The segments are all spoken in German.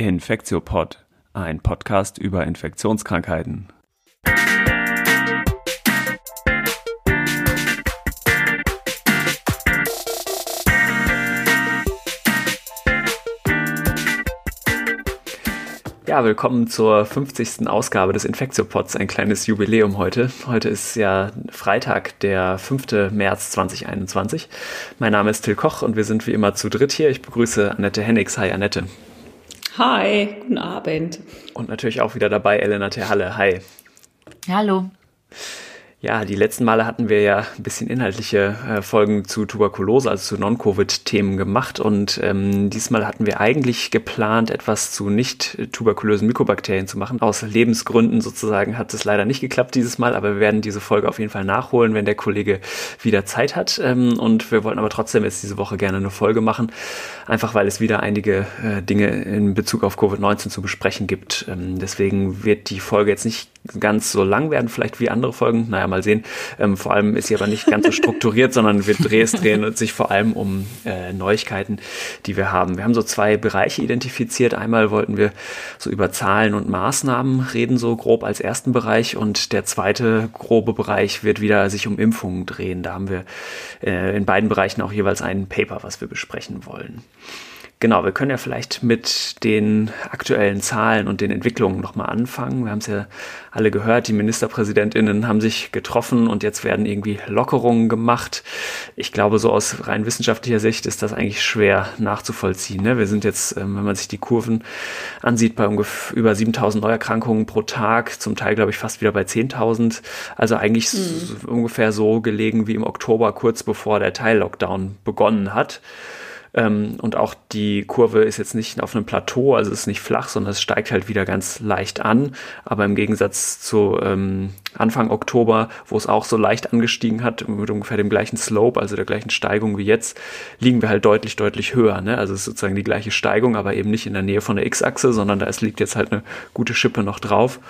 Infektiopod, ein Podcast über Infektionskrankheiten. Ja, willkommen zur 50. Ausgabe des Infektiopods, ein kleines Jubiläum heute. Heute ist ja Freitag, der 5. März 2021. Mein Name ist Till Koch und wir sind wie immer zu dritt hier. Ich begrüße Annette Hennigs. Hi Annette. Hi, guten Abend. Und natürlich auch wieder dabei Elena Terhalle. Hi. Hallo. Ja, die letzten Male hatten wir ja ein bisschen inhaltliche äh, Folgen zu Tuberkulose, also zu Non-Covid-Themen gemacht. Und ähm, diesmal hatten wir eigentlich geplant, etwas zu nicht tuberkulösen Mikrobakterien zu machen. Aus Lebensgründen sozusagen hat es leider nicht geklappt dieses Mal, aber wir werden diese Folge auf jeden Fall nachholen, wenn der Kollege wieder Zeit hat. Ähm, und wir wollten aber trotzdem jetzt diese Woche gerne eine Folge machen, einfach weil es wieder einige äh, Dinge in Bezug auf Covid-19 zu besprechen gibt. Ähm, deswegen wird die Folge jetzt nicht ganz so lang werden, vielleicht wie andere Folgen. Naja, mal sehen. Ähm, vor allem ist sie aber nicht ganz so strukturiert, sondern wir drehen drehen sich vor allem um äh, Neuigkeiten, die wir haben. Wir haben so zwei Bereiche identifiziert. Einmal wollten wir so über Zahlen und Maßnahmen reden, so grob als ersten Bereich. Und der zweite grobe Bereich wird wieder sich um Impfungen drehen. Da haben wir äh, in beiden Bereichen auch jeweils ein Paper, was wir besprechen wollen. Genau, wir können ja vielleicht mit den aktuellen Zahlen und den Entwicklungen nochmal anfangen. Wir haben es ja alle gehört, die Ministerpräsidentinnen haben sich getroffen und jetzt werden irgendwie Lockerungen gemacht. Ich glaube, so aus rein wissenschaftlicher Sicht ist das eigentlich schwer nachzuvollziehen. Ne? Wir sind jetzt, ähm, wenn man sich die Kurven ansieht, bei ungefähr über 7000 Neuerkrankungen pro Tag, zum Teil glaube ich fast wieder bei 10.000. Also eigentlich mhm. ungefähr so gelegen wie im Oktober, kurz bevor der Teil-Lockdown begonnen hat. Ähm, und auch die Kurve ist jetzt nicht auf einem Plateau, also ist nicht flach, sondern es steigt halt wieder ganz leicht an. Aber im Gegensatz zu ähm, Anfang Oktober, wo es auch so leicht angestiegen hat, mit ungefähr dem gleichen Slope, also der gleichen Steigung wie jetzt, liegen wir halt deutlich, deutlich höher. Ne? Also es ist sozusagen die gleiche Steigung, aber eben nicht in der Nähe von der X-Achse, sondern da ist, liegt jetzt halt eine gute Schippe noch drauf.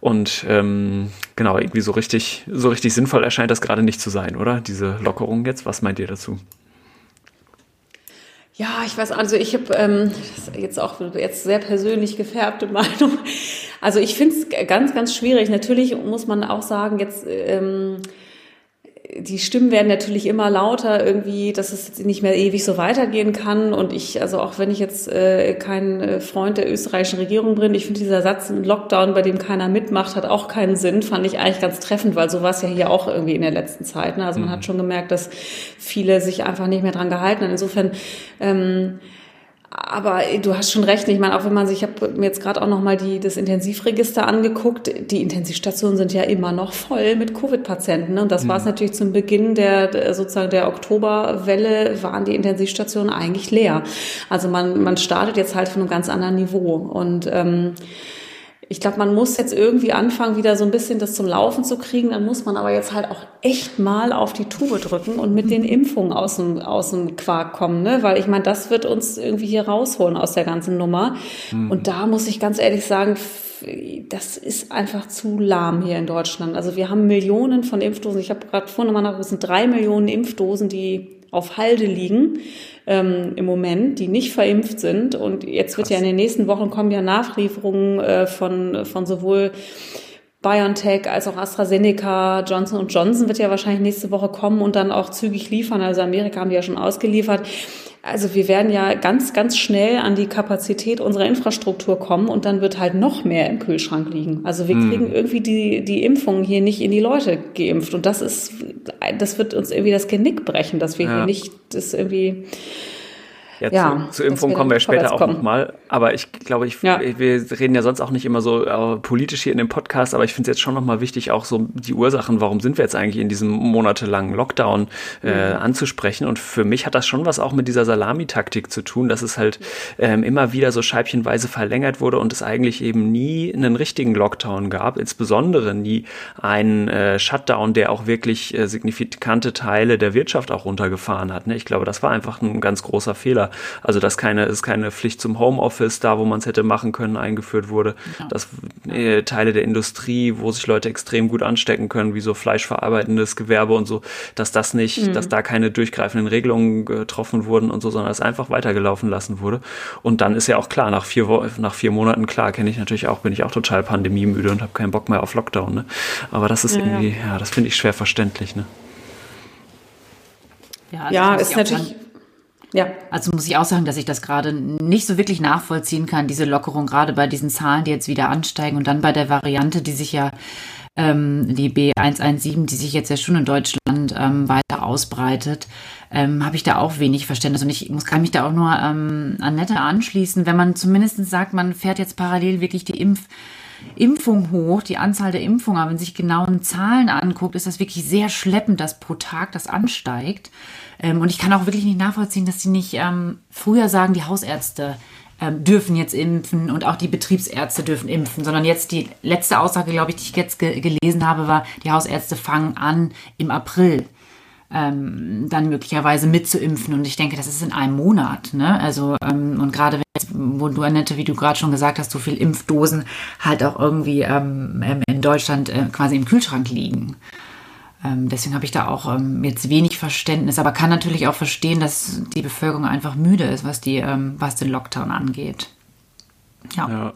Und ähm, genau, irgendwie so richtig, so richtig sinnvoll erscheint das gerade nicht zu sein, oder? Diese Lockerung jetzt. Was meint ihr dazu? Ja, ich weiß, also ich habe ähm, jetzt auch jetzt sehr persönlich gefärbte Meinung. Also ich finde es ganz, ganz schwierig. Natürlich muss man auch sagen, jetzt ähm, die Stimmen werden natürlich immer lauter irgendwie, dass es nicht mehr ewig so weitergehen kann. Und ich, also auch wenn ich jetzt äh, kein äh, Freund der österreichischen Regierung bin, ich finde dieser Satz ein Lockdown, bei dem keiner mitmacht, hat auch keinen Sinn, fand ich eigentlich ganz treffend, weil so war es ja hier auch irgendwie in der letzten Zeit. Ne? Also man mhm. hat schon gemerkt, dass viele sich einfach nicht mehr dran gehalten haben. Insofern ähm, aber du hast schon recht. Ich meine, auch wenn man sich, ich habe mir jetzt gerade auch noch mal die, das Intensivregister angeguckt. Die Intensivstationen sind ja immer noch voll mit Covid-Patienten. Ne? Und das mhm. war es natürlich zum Beginn der sozusagen der Oktoberwelle waren die Intensivstationen eigentlich leer. Also man man startet jetzt halt von einem ganz anderen Niveau und ähm, ich glaube, man muss jetzt irgendwie anfangen, wieder so ein bisschen das zum Laufen zu kriegen. Dann muss man aber jetzt halt auch echt mal auf die Tube drücken und mit den Impfungen aus dem, aus dem Quark kommen, ne? Weil ich meine, das wird uns irgendwie hier rausholen aus der ganzen Nummer. Mhm. Und da muss ich ganz ehrlich sagen, das ist einfach zu lahm hier in Deutschland. Also wir haben Millionen von Impfdosen. Ich habe gerade vorhin nochmal nach, es sind drei Millionen Impfdosen, die auf Halde liegen ähm, im Moment, die nicht verimpft sind. Und jetzt Krass. wird ja in den nächsten Wochen kommen ja Nachlieferungen äh, von, von sowohl BioNTech als auch AstraZeneca, Johnson Johnson wird ja wahrscheinlich nächste Woche kommen und dann auch zügig liefern. Also Amerika haben die ja schon ausgeliefert. Also wir werden ja ganz, ganz schnell an die Kapazität unserer Infrastruktur kommen und dann wird halt noch mehr im Kühlschrank liegen. Also wir hm. kriegen irgendwie die, die Impfungen hier nicht in die Leute geimpft und das ist, das wird uns irgendwie das Genick brechen, dass wir ja. hier nicht das irgendwie ja, ja zu, zur Impfung kommen wir später auch nochmal. Aber ich glaube, ich, ja. wir reden ja sonst auch nicht immer so äh, politisch hier in dem Podcast, aber ich finde es jetzt schon nochmal wichtig, auch so die Ursachen, warum sind wir jetzt eigentlich in diesem monatelangen Lockdown äh, mhm. anzusprechen. Und für mich hat das schon was auch mit dieser Salamitaktik zu tun, dass es halt ähm, immer wieder so scheibchenweise verlängert wurde und es eigentlich eben nie einen richtigen Lockdown gab, insbesondere nie einen äh, Shutdown, der auch wirklich äh, signifikante Teile der Wirtschaft auch runtergefahren hat. Ne? Ich glaube, das war einfach ein ganz großer Fehler Also dass keine, ist keine Pflicht zum Homeoffice da, wo man es hätte machen können, eingeführt wurde. Ja. Dass äh, Teile der Industrie, wo sich Leute extrem gut anstecken können, wie so fleischverarbeitendes Gewerbe und so, dass das nicht, mhm. dass da keine durchgreifenden Regelungen getroffen wurden und so, sondern es einfach weitergelaufen lassen wurde. Und dann ist ja auch klar, nach vier, nach vier Monaten, klar, kenne ich natürlich auch, bin ich auch total pandemiemüde und habe keinen Bock mehr auf Lockdown. Ne? Aber das ist ja, irgendwie, ja, ja das finde ich schwer verständlich. Ne? Ja, also ja ist natürlich. Ja. Also muss ich auch sagen, dass ich das gerade nicht so wirklich nachvollziehen kann, diese Lockerung, gerade bei diesen Zahlen, die jetzt wieder ansteigen und dann bei der Variante, die sich ja, ähm, die B117, die sich jetzt ja schon in Deutschland ähm, weiter ausbreitet, ähm, habe ich da auch wenig Verständnis. Und ich muss, kann mich da auch nur ähm, Annette anschließen, wenn man zumindest sagt, man fährt jetzt parallel wirklich die Impf- Impfung hoch, die Anzahl der Impfungen, aber wenn man sich genauen Zahlen anguckt, ist das wirklich sehr schleppend, dass pro Tag das ansteigt. Ähm, und ich kann auch wirklich nicht nachvollziehen, dass sie nicht ähm, früher sagen, die Hausärzte ähm, dürfen jetzt impfen und auch die Betriebsärzte dürfen impfen, sondern jetzt die letzte Aussage, glaube ich, die ich jetzt ge gelesen habe, war, die Hausärzte fangen an im April ähm, dann möglicherweise mitzuimpfen. Und ich denke, das ist in einem Monat. Ne? Also, ähm, und gerade wo du, Annette, wie du gerade schon gesagt hast, so viel Impfdosen halt auch irgendwie ähm, ähm, in Deutschland äh, quasi im Kühlschrank liegen. Ähm, deswegen habe ich da auch ähm, jetzt wenig Verständnis, aber kann natürlich auch verstehen, dass die Bevölkerung einfach müde ist, was, die, ähm, was den Lockdown angeht. ja. ja.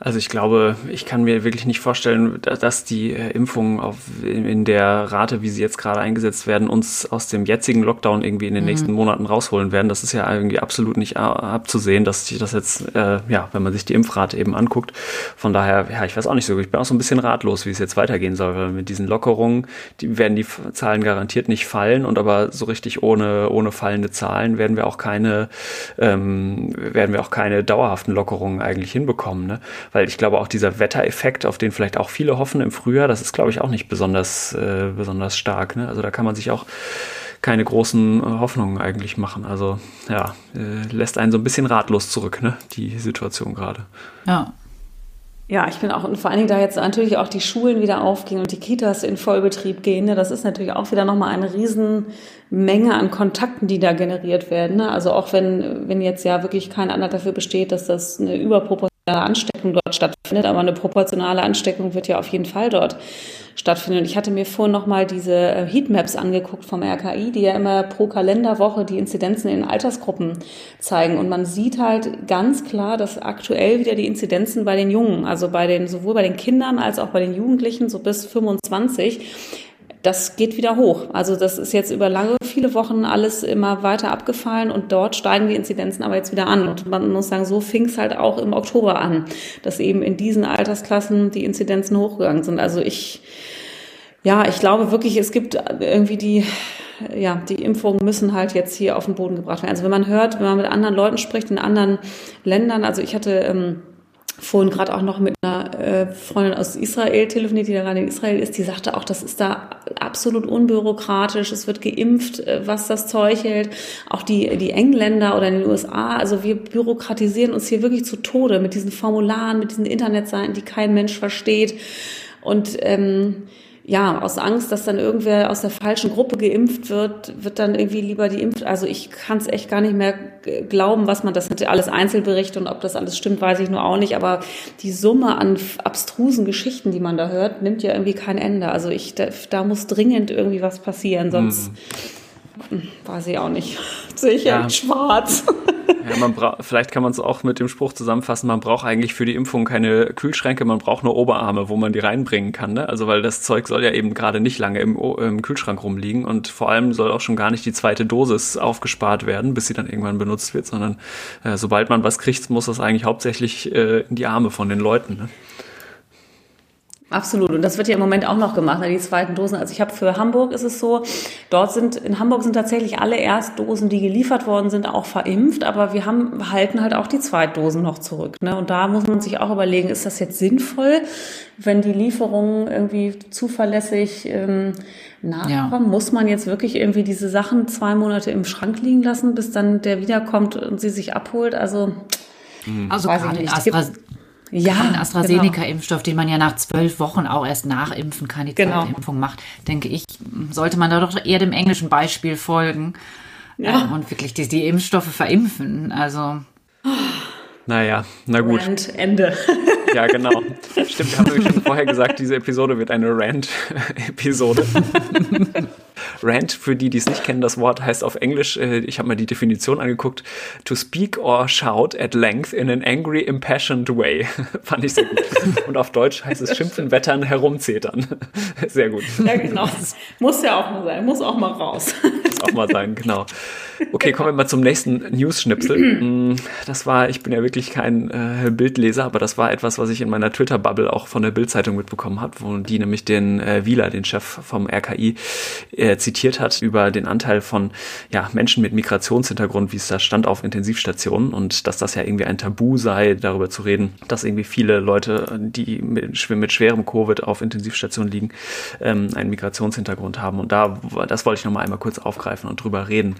Also ich glaube, ich kann mir wirklich nicht vorstellen, dass die äh, Impfungen auf, in der Rate, wie sie jetzt gerade eingesetzt werden, uns aus dem jetzigen Lockdown irgendwie in den mhm. nächsten Monaten rausholen werden. Das ist ja irgendwie absolut nicht abzusehen, dass sich das jetzt, äh, ja, wenn man sich die Impfrate eben anguckt. Von daher, ja, ich weiß auch nicht so. Ich bin auch so ein bisschen ratlos, wie es jetzt weitergehen soll. Weil mit diesen Lockerungen, die werden die Zahlen garantiert nicht fallen und aber so richtig ohne, ohne fallende Zahlen werden wir auch keine, ähm, werden wir auch keine dauerhaften Lockerungen eigentlich hinbekommen. Ne? Weil ich glaube auch dieser Wettereffekt, auf den vielleicht auch viele hoffen im Frühjahr, das ist glaube ich auch nicht besonders, äh, besonders stark. Ne? Also da kann man sich auch keine großen äh, Hoffnungen eigentlich machen. Also ja, äh, lässt einen so ein bisschen ratlos zurück, ne? die Situation gerade. Ja. Ja, ich bin auch, und vor allen Dingen, da jetzt natürlich auch die Schulen wieder aufgehen und die Kitas in Vollbetrieb gehen, ne, das ist natürlich auch wieder nochmal eine Riesenmenge an Kontakten, die da generiert werden. Ne? Also auch wenn, wenn jetzt ja wirklich kein Anlass dafür besteht, dass das eine überproportionale Ansteckung dort stattfindet, aber eine proportionale Ansteckung wird ja auf jeden Fall dort stattfinden. Ich hatte mir vorhin nochmal diese äh, Heatmaps angeguckt vom RKI, die ja immer pro Kalenderwoche die Inzidenzen in Altersgruppen zeigen. Und man sieht halt ganz klar, dass aktuell wieder die Inzidenzen bei den Jungen, also bei den, sowohl bei den Kindern als auch bei den Jugendlichen, so bis 25, das geht wieder hoch. Also das ist jetzt über lange, viele Wochen alles immer weiter abgefallen und dort steigen die Inzidenzen aber jetzt wieder an. Und man muss sagen, so fing es halt auch im Oktober an, dass eben in diesen Altersklassen die Inzidenzen hochgegangen sind. Also ich, ja, ich glaube wirklich, es gibt irgendwie die, ja, die Impfungen müssen halt jetzt hier auf den Boden gebracht werden. Also wenn man hört, wenn man mit anderen Leuten spricht in anderen Ländern, also ich hatte ähm, vorhin gerade auch noch mit einer äh, Freundin aus Israel telefoniert, die da gerade in Israel ist, die sagte auch, das ist da absolut unbürokratisch, es wird geimpft, äh, was das Zeug hält. Auch die, die Engländer oder in den USA, also wir bürokratisieren uns hier wirklich zu Tode mit diesen Formularen, mit diesen Internetseiten, die kein Mensch versteht. Und ähm, ja, aus Angst, dass dann irgendwer aus der falschen Gruppe geimpft wird, wird dann irgendwie lieber die Impf. Also ich kann es echt gar nicht mehr glauben, was man, das sind alles Einzelberichte und ob das alles stimmt, weiß ich nur auch nicht. Aber die Summe an abstrusen Geschichten, die man da hört, nimmt ja irgendwie kein Ende. Also ich, da, da muss dringend irgendwie was passieren, sonst hm. Weiß ich auch nicht. Sicher ja. schwarz. Ja, man vielleicht kann man es auch mit dem Spruch zusammenfassen, man braucht eigentlich für die Impfung keine Kühlschränke, man braucht nur Oberarme, wo man die reinbringen kann. Ne? Also weil das Zeug soll ja eben gerade nicht lange im, im, Kühlschrank rumliegen und vor allem soll auch schon gar nicht die zweite Dosis aufgespart werden, bis sie dann irgendwann benutzt wird, sondern äh, sobald man was kriegt, muss das eigentlich hauptsächlich äh, in die Arme von den Leuten. Ne? Absolut. Und das wird ja im Moment auch noch gemacht, ne, die zweiten Dosen. Also ich habe für Hamburg ist es so, dort sind, in Hamburg sind tatsächlich alle Erstdosen, die geliefert worden sind, auch verimpft, aber wir haben, halten halt auch die Zweitdosen noch zurück. Ne? Und da muss man sich auch überlegen, ist das jetzt sinnvoll, wenn die Lieferungen irgendwie zuverlässig ähm, nachkommen? Ja. Muss man jetzt wirklich irgendwie diese Sachen zwei Monate im Schrank liegen lassen, bis dann der wiederkommt und sie sich abholt? Also, also weiß ich nicht. Astra ja, ein AstraZeneca-Impfstoff, den man ja nach zwölf Wochen auch erst nachimpfen kann, die genau. zweite Impfung macht, denke ich, sollte man da doch eher dem englischen Beispiel folgen. ja. ähm, und wirklich die, die Impfstoffe verimpfen. Also. Naja, na gut. Rant, Ende. Ja, genau. Stimmt, wir haben nämlich schon vorher gesagt, diese Episode wird eine Rant-Episode. Rant, für die, die es nicht kennen, das Wort heißt auf Englisch, äh, ich habe mir die Definition angeguckt, to speak or shout at length in an angry, impassioned way. Fand ich sehr gut. Und auf Deutsch heißt es schimpfen, wettern, herumzetern. Sehr gut. Ja, genau. Muss ja auch mal sein, muss auch mal raus. Muss auch mal sein, genau. Okay, kommen wir mal zum nächsten News-Schnipsel. Mm, das war, ich bin ja wirklich kein äh, Bildleser, aber das war etwas, was ich in meiner Twitter-Bubble auch von der Bild-Zeitung mitbekommen habe, wo die nämlich den äh, Wieler, den Chef vom RKI, äh, zitiert hat über den Anteil von ja, Menschen mit Migrationshintergrund, wie es da stand auf Intensivstationen und dass das ja irgendwie ein Tabu sei, darüber zu reden, dass irgendwie viele Leute, die mit, mit schwerem Covid auf Intensivstationen liegen, ähm, einen Migrationshintergrund haben. Und da, das wollte ich nochmal einmal kurz aufgreifen und drüber reden.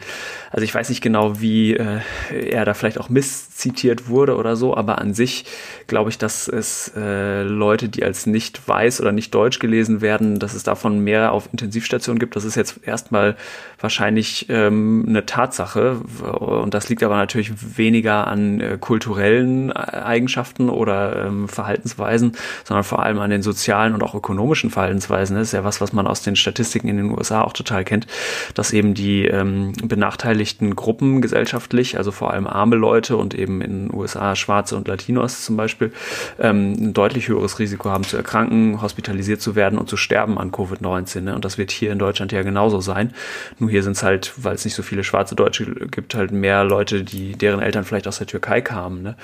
Also ich weiß nicht genau, wie äh, er da vielleicht auch misszitiert wurde oder so, aber an sich glaube ich, dass es äh, Leute, die als nicht weiß oder nicht deutsch gelesen werden, dass es davon mehr auf Intensivstationen gibt. Das ist jetzt erstmal wahrscheinlich ähm, eine Tatsache und das liegt aber natürlich weniger an äh, kulturellen Eigenschaften oder ähm, Verhaltensweisen, sondern vor allem an den sozialen und auch ökonomischen Verhaltensweisen. Das ist ja was, was man aus den Statistiken in den USA auch total kennt, dass eben die ähm, benachteiligten Gruppen gesellschaftlich, also vor allem arme Leute und eben in den USA Schwarze und Latinos zum Beispiel, ähm, ein deutlich höheres Risiko haben zu erkranken, hospitalisiert zu werden und zu sterben an Covid-19. Ne? Und das wird hier in Deutschland ja genauso sein. Nur hier sind es halt, weil es nicht so viele schwarze Deutsche gibt, halt mehr Leute, die deren Eltern vielleicht aus der Türkei kamen. Ne?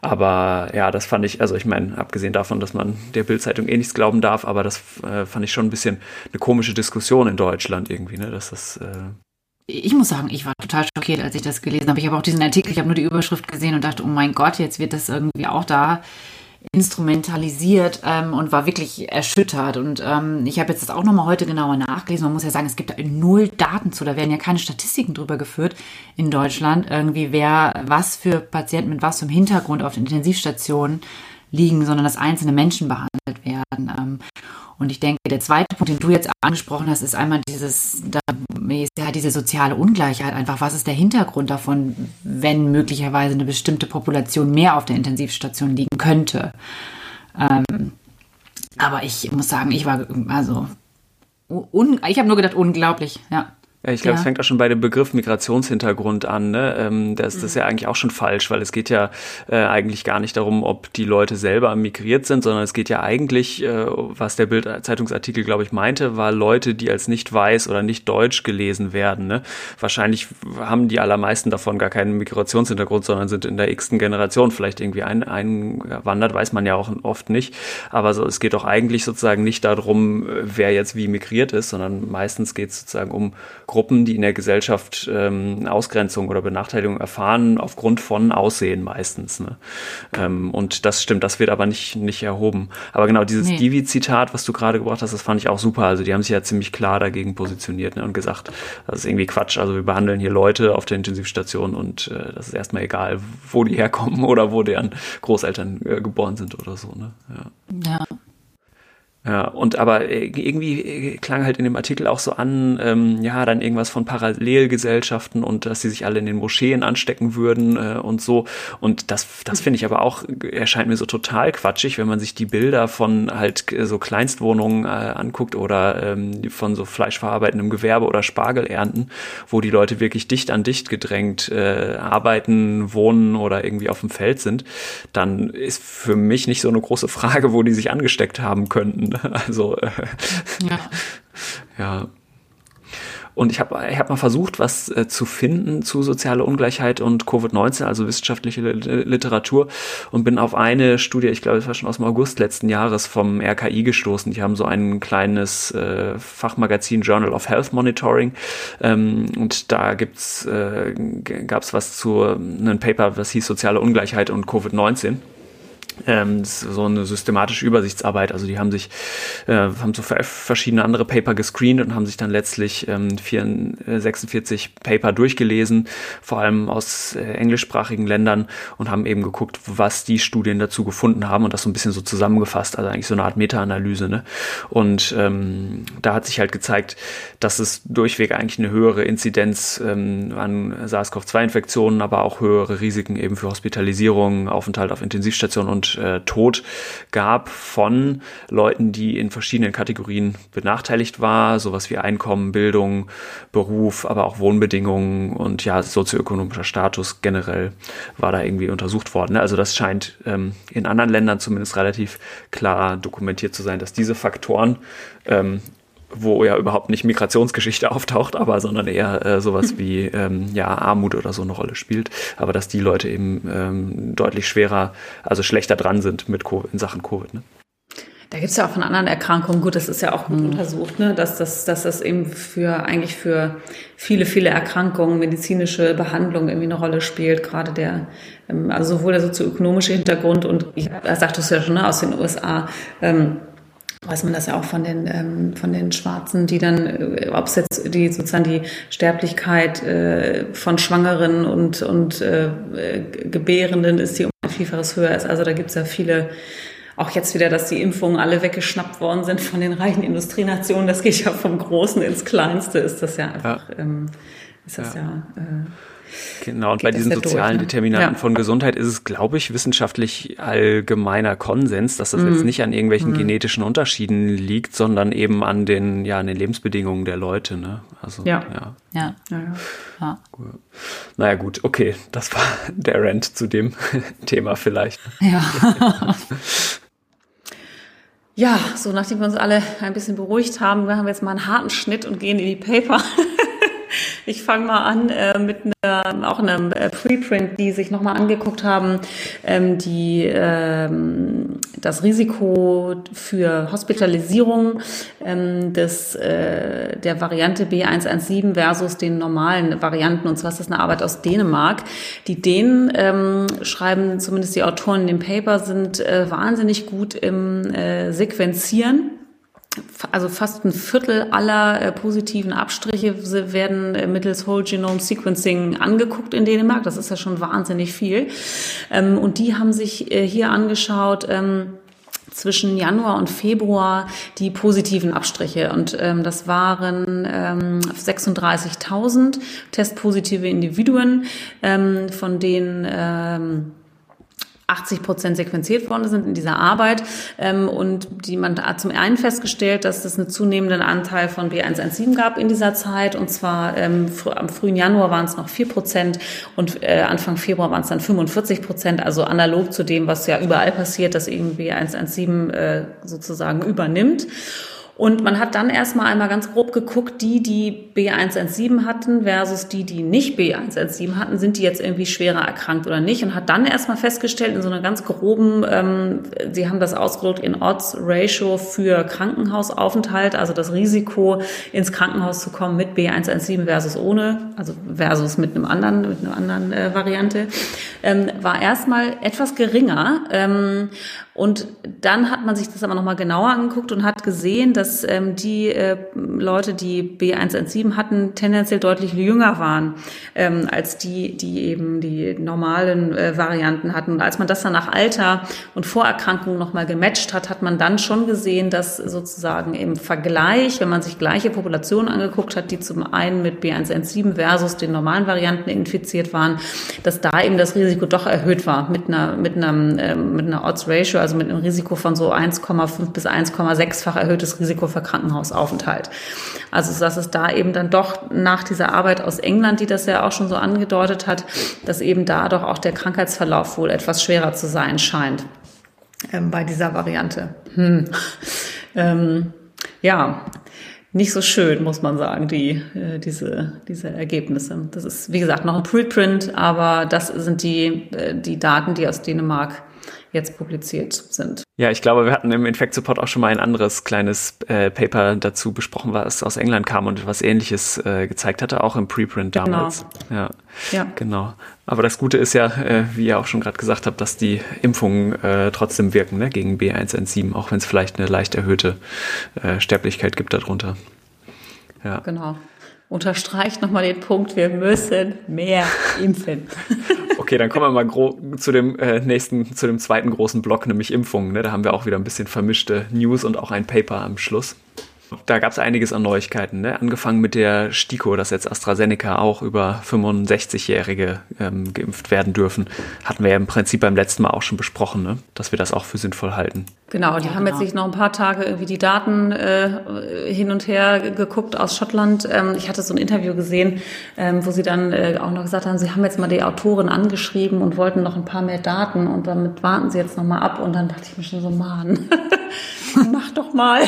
Aber ja, das fand ich, also ich meine, abgesehen davon, dass man der Bildzeitung eh nichts glauben darf, aber das äh, fand ich schon ein bisschen eine komische Diskussion in Deutschland irgendwie, ne? dass das äh ich muss sagen, ich war total schockiert, als ich das gelesen habe. Ich habe auch diesen Artikel, ich habe nur die Überschrift gesehen und dachte, oh mein Gott, jetzt wird das irgendwie auch da instrumentalisiert ähm, und war wirklich erschüttert. Und ähm, ich habe jetzt das auch nochmal heute genauer nachgelesen. Man muss ja sagen, es gibt da null Daten zu. Da werden ja keine Statistiken drüber geführt in Deutschland. Irgendwie wer was für Patienten mit was für Hintergrund auf den Intensivstationen liegen, sondern dass einzelne Menschen behandelt werden. Ähm, und ich denke, der zweite Punkt, den du jetzt angesprochen hast, ist einmal dieses, da ist ja diese soziale Ungleichheit einfach. Was ist der Hintergrund davon, wenn möglicherweise eine bestimmte Population mehr auf der Intensivstation liegen könnte? Ähm, aber ich muss sagen, ich war also un, ich habe nur gedacht, unglaublich, ja. Ja, ich glaube, ja. es fängt auch schon bei dem Begriff Migrationshintergrund an. Ne? Ähm, das, das ist ja eigentlich auch schon falsch, weil es geht ja äh, eigentlich gar nicht darum, ob die Leute selber migriert sind, sondern es geht ja eigentlich, äh, was der Bild-Zeitungsartikel, glaube ich, meinte, war Leute, die als nicht weiß oder nicht deutsch gelesen werden. Ne? Wahrscheinlich haben die allermeisten davon gar keinen Migrationshintergrund, sondern sind in der x-ten Generation vielleicht irgendwie ein, eingewandert, weiß man ja auch oft nicht. Aber so, es geht doch eigentlich sozusagen nicht darum, wer jetzt wie migriert ist, sondern meistens geht es sozusagen um Gruppen, die in der Gesellschaft ähm, Ausgrenzung oder Benachteiligung erfahren, aufgrund von Aussehen meistens. Ne? Ähm, und das stimmt, das wird aber nicht, nicht erhoben. Aber genau dieses nee. Divi-Zitat, was du gerade gebracht hast, das fand ich auch super. Also die haben sich ja ziemlich klar dagegen positioniert ne, und gesagt, das ist irgendwie Quatsch. Also wir behandeln hier Leute auf der Intensivstation und äh, das ist erstmal egal, wo die herkommen oder wo deren Großeltern äh, geboren sind oder so. Ne? Ja. ja. Ja, und aber äh, irgendwie äh, klang halt in dem Artikel auch so an, ähm, ja, dann irgendwas von Parallelgesellschaften und dass sie sich alle in den Moscheen anstecken würden äh, und so. Und das, das finde ich aber auch, erscheint mir so total quatschig, wenn man sich die Bilder von halt so Kleinstwohnungen äh, anguckt oder ähm, von so fleischverarbeitendem Gewerbe oder Spargelernten, wo die Leute wirklich dicht an dicht gedrängt äh, arbeiten, wohnen oder irgendwie auf dem Feld sind, dann ist für mich nicht so eine große Frage, wo die sich angesteckt haben könnten. Also äh, ja. ja. Und ich habe ich hab mal versucht, was äh, zu finden zu sozialer Ungleichheit und Covid-19, also wissenschaftliche Literatur, und bin auf eine Studie, ich glaube, es war schon aus dem August letzten Jahres vom RKI gestoßen. Die haben so ein kleines äh, Fachmagazin Journal of Health Monitoring. Ähm, und da gibt's, äh, gab es was zu einem Paper, was hieß Soziale Ungleichheit und Covid-19. Ähm, so eine systematische Übersichtsarbeit. Also die haben sich, äh, haben so verschiedene andere Paper gescreent und haben sich dann letztlich ähm, 4, 46 äh, Paper durchgelesen, vor allem aus äh, englischsprachigen Ländern und haben eben geguckt, was die Studien dazu gefunden haben und das so ein bisschen so zusammengefasst, also eigentlich so eine Art Meta-Analyse. Ne? Und ähm, da hat sich halt gezeigt, dass es durchweg eigentlich eine höhere Inzidenz ähm, an SARS-CoV-2-Infektionen, aber auch höhere Risiken eben für Hospitalisierung, Aufenthalt auf Intensivstationen und äh, Tod gab von Leuten, die in verschiedenen Kategorien benachteiligt war, sowas wie Einkommen, Bildung, Beruf, aber auch Wohnbedingungen und ja, sozioökonomischer Status generell war da irgendwie untersucht worden. Ne? Also das scheint ähm, in anderen Ländern zumindest relativ klar dokumentiert zu sein, dass diese Faktoren ähm, wo ja überhaupt nicht Migrationsgeschichte auftaucht, aber sondern eher äh, sowas wie ähm, ja Armut oder so eine Rolle spielt, aber dass die Leute eben ähm, deutlich schwerer, also schlechter dran sind mit COVID, in Sachen Covid. Ne? Da gibt es ja auch von anderen Erkrankungen, gut, das ist ja auch gut mhm. untersucht, ne, dass, das, dass das eben für eigentlich für viele, viele Erkrankungen medizinische Behandlung irgendwie eine Rolle spielt, gerade der, ähm, also sowohl der sozioökonomische Hintergrund und ich sagte es ja schon ne, aus den USA, ähm, weiß man das ja auch von den ähm, von den Schwarzen, die dann, äh, ob es jetzt die sozusagen die Sterblichkeit äh, von Schwangeren und und äh, Gebärenden ist, die um ein Vielfaches höher ist. Also da gibt es ja viele. Auch jetzt wieder, dass die Impfungen alle weggeschnappt worden sind von den reichen Industrienationen. Das geht ja vom Großen ins Kleinste. Ist das ja einfach, ja. Ähm, ist das ja, ja äh, Genau, und bei diesen sozialen durch, ne? Determinanten ja. von Gesundheit ist es, glaube ich, wissenschaftlich allgemeiner Konsens, dass das mhm. jetzt nicht an irgendwelchen mhm. genetischen Unterschieden liegt, sondern eben an den, ja, an den Lebensbedingungen der Leute. Ne? Also, ja. Ja. ja. ja. ja. Naja, gut, okay, das war der Rant zu dem Thema vielleicht. Ja. Ja, so nachdem wir uns alle ein bisschen beruhigt haben, wir haben jetzt mal einen harten Schnitt und gehen in die Paper. Ich fange mal an äh, mit einer, auch einem äh, Preprint, die sich nochmal angeguckt haben, ähm, die ähm, das Risiko für Hospitalisierung ähm, des, äh, der Variante B117 versus den normalen Varianten. Und zwar ist das eine Arbeit aus Dänemark. Die Dänen ähm, schreiben, zumindest die Autoren in dem Paper, sind äh, wahnsinnig gut im äh, Sequenzieren also fast ein Viertel aller äh, positiven Abstriche werden äh, mittels Whole Genome Sequencing angeguckt in Dänemark. Das ist ja schon wahnsinnig viel. Ähm, und die haben sich äh, hier angeschaut, ähm, zwischen Januar und Februar die positiven Abstriche. Und ähm, das waren ähm, 36.000 testpositive Individuen, ähm, von denen ähm, 80 Prozent sequenziert worden sind in dieser Arbeit. Ähm, und die man hat zum einen festgestellt, dass es einen zunehmenden Anteil von B117 gab in dieser Zeit. Und zwar ähm, am frühen Januar waren es noch 4 Prozent und äh, Anfang Februar waren es dann 45 Prozent. Also analog zu dem, was ja überall passiert, dass eben B117 äh, sozusagen übernimmt. Und man hat dann erstmal einmal ganz grob geguckt, die, die B117 hatten versus die, die nicht B117 hatten, sind die jetzt irgendwie schwerer erkrankt oder nicht? Und hat dann erstmal festgestellt, in so einer ganz groben, ähm, sie haben das ausgedrückt in Odds Ratio für Krankenhausaufenthalt, also das Risiko, ins Krankenhaus zu kommen mit B117 versus ohne, also versus mit einem anderen, mit einer anderen äh, Variante, ähm, war erstmal etwas geringer. Ähm, und dann hat man sich das aber nochmal genauer angeguckt und hat gesehen, dass ähm, die äh, Leute, die B117 hatten, tendenziell deutlich jünger waren ähm, als die, die eben die normalen äh, Varianten hatten. Und als man das dann nach Alter und Vorerkrankungen nochmal gematcht hat, hat man dann schon gesehen, dass sozusagen im Vergleich, wenn man sich gleiche Populationen angeguckt hat, die zum einen mit B117 versus den normalen Varianten infiziert waren, dass da eben das Risiko doch erhöht war mit einer, mit einer, äh, mit einer Odds Ratio also mit einem Risiko von so 1,5 bis 1,6-fach erhöhtes Risiko für Krankenhausaufenthalt. Also dass es da eben dann doch nach dieser Arbeit aus England, die das ja auch schon so angedeutet hat, dass eben da doch auch der Krankheitsverlauf wohl etwas schwerer zu sein scheint ähm, bei dieser Variante. Hm. Ähm, ja, nicht so schön, muss man sagen, die, äh, diese, diese Ergebnisse. Das ist, wie gesagt, noch ein Preprint, aber das sind die, äh, die Daten, die aus Dänemark jetzt publiziert sind. Ja, ich glaube, wir hatten im Infekt-Support auch schon mal ein anderes kleines äh, Paper dazu besprochen, was aus England kam und was ähnliches äh, gezeigt hatte, auch im Preprint genau. damals. Genau. Ja, ja. genau. Aber das Gute ist ja, äh, wie ihr auch schon gerade gesagt habt, dass die Impfungen äh, trotzdem wirken ne, gegen B117, auch wenn es vielleicht eine leicht erhöhte äh, Sterblichkeit gibt darunter. Ja. Genau. Unterstreicht nochmal den Punkt, wir müssen mehr impfen. okay, dann kommen wir mal zu dem äh, nächsten, zu dem zweiten großen Block, nämlich Impfungen. Ne? Da haben wir auch wieder ein bisschen vermischte News und auch ein Paper am Schluss. Da gab es einiges an Neuigkeiten, ne? angefangen mit der STIKO, dass jetzt AstraZeneca auch über 65-Jährige ähm, geimpft werden dürfen. Hatten wir ja im Prinzip beim letzten Mal auch schon besprochen, ne? dass wir das auch für sinnvoll halten. Genau, die ja, haben genau. jetzt sich noch ein paar Tage irgendwie die Daten äh, hin und her geguckt aus Schottland. Ähm, ich hatte so ein Interview gesehen, ähm, wo sie dann äh, auch noch gesagt haben, sie haben jetzt mal die Autoren angeschrieben und wollten noch ein paar mehr Daten und damit warten sie jetzt noch mal ab. Und dann dachte ich mir schon so, Mann, mach doch mal.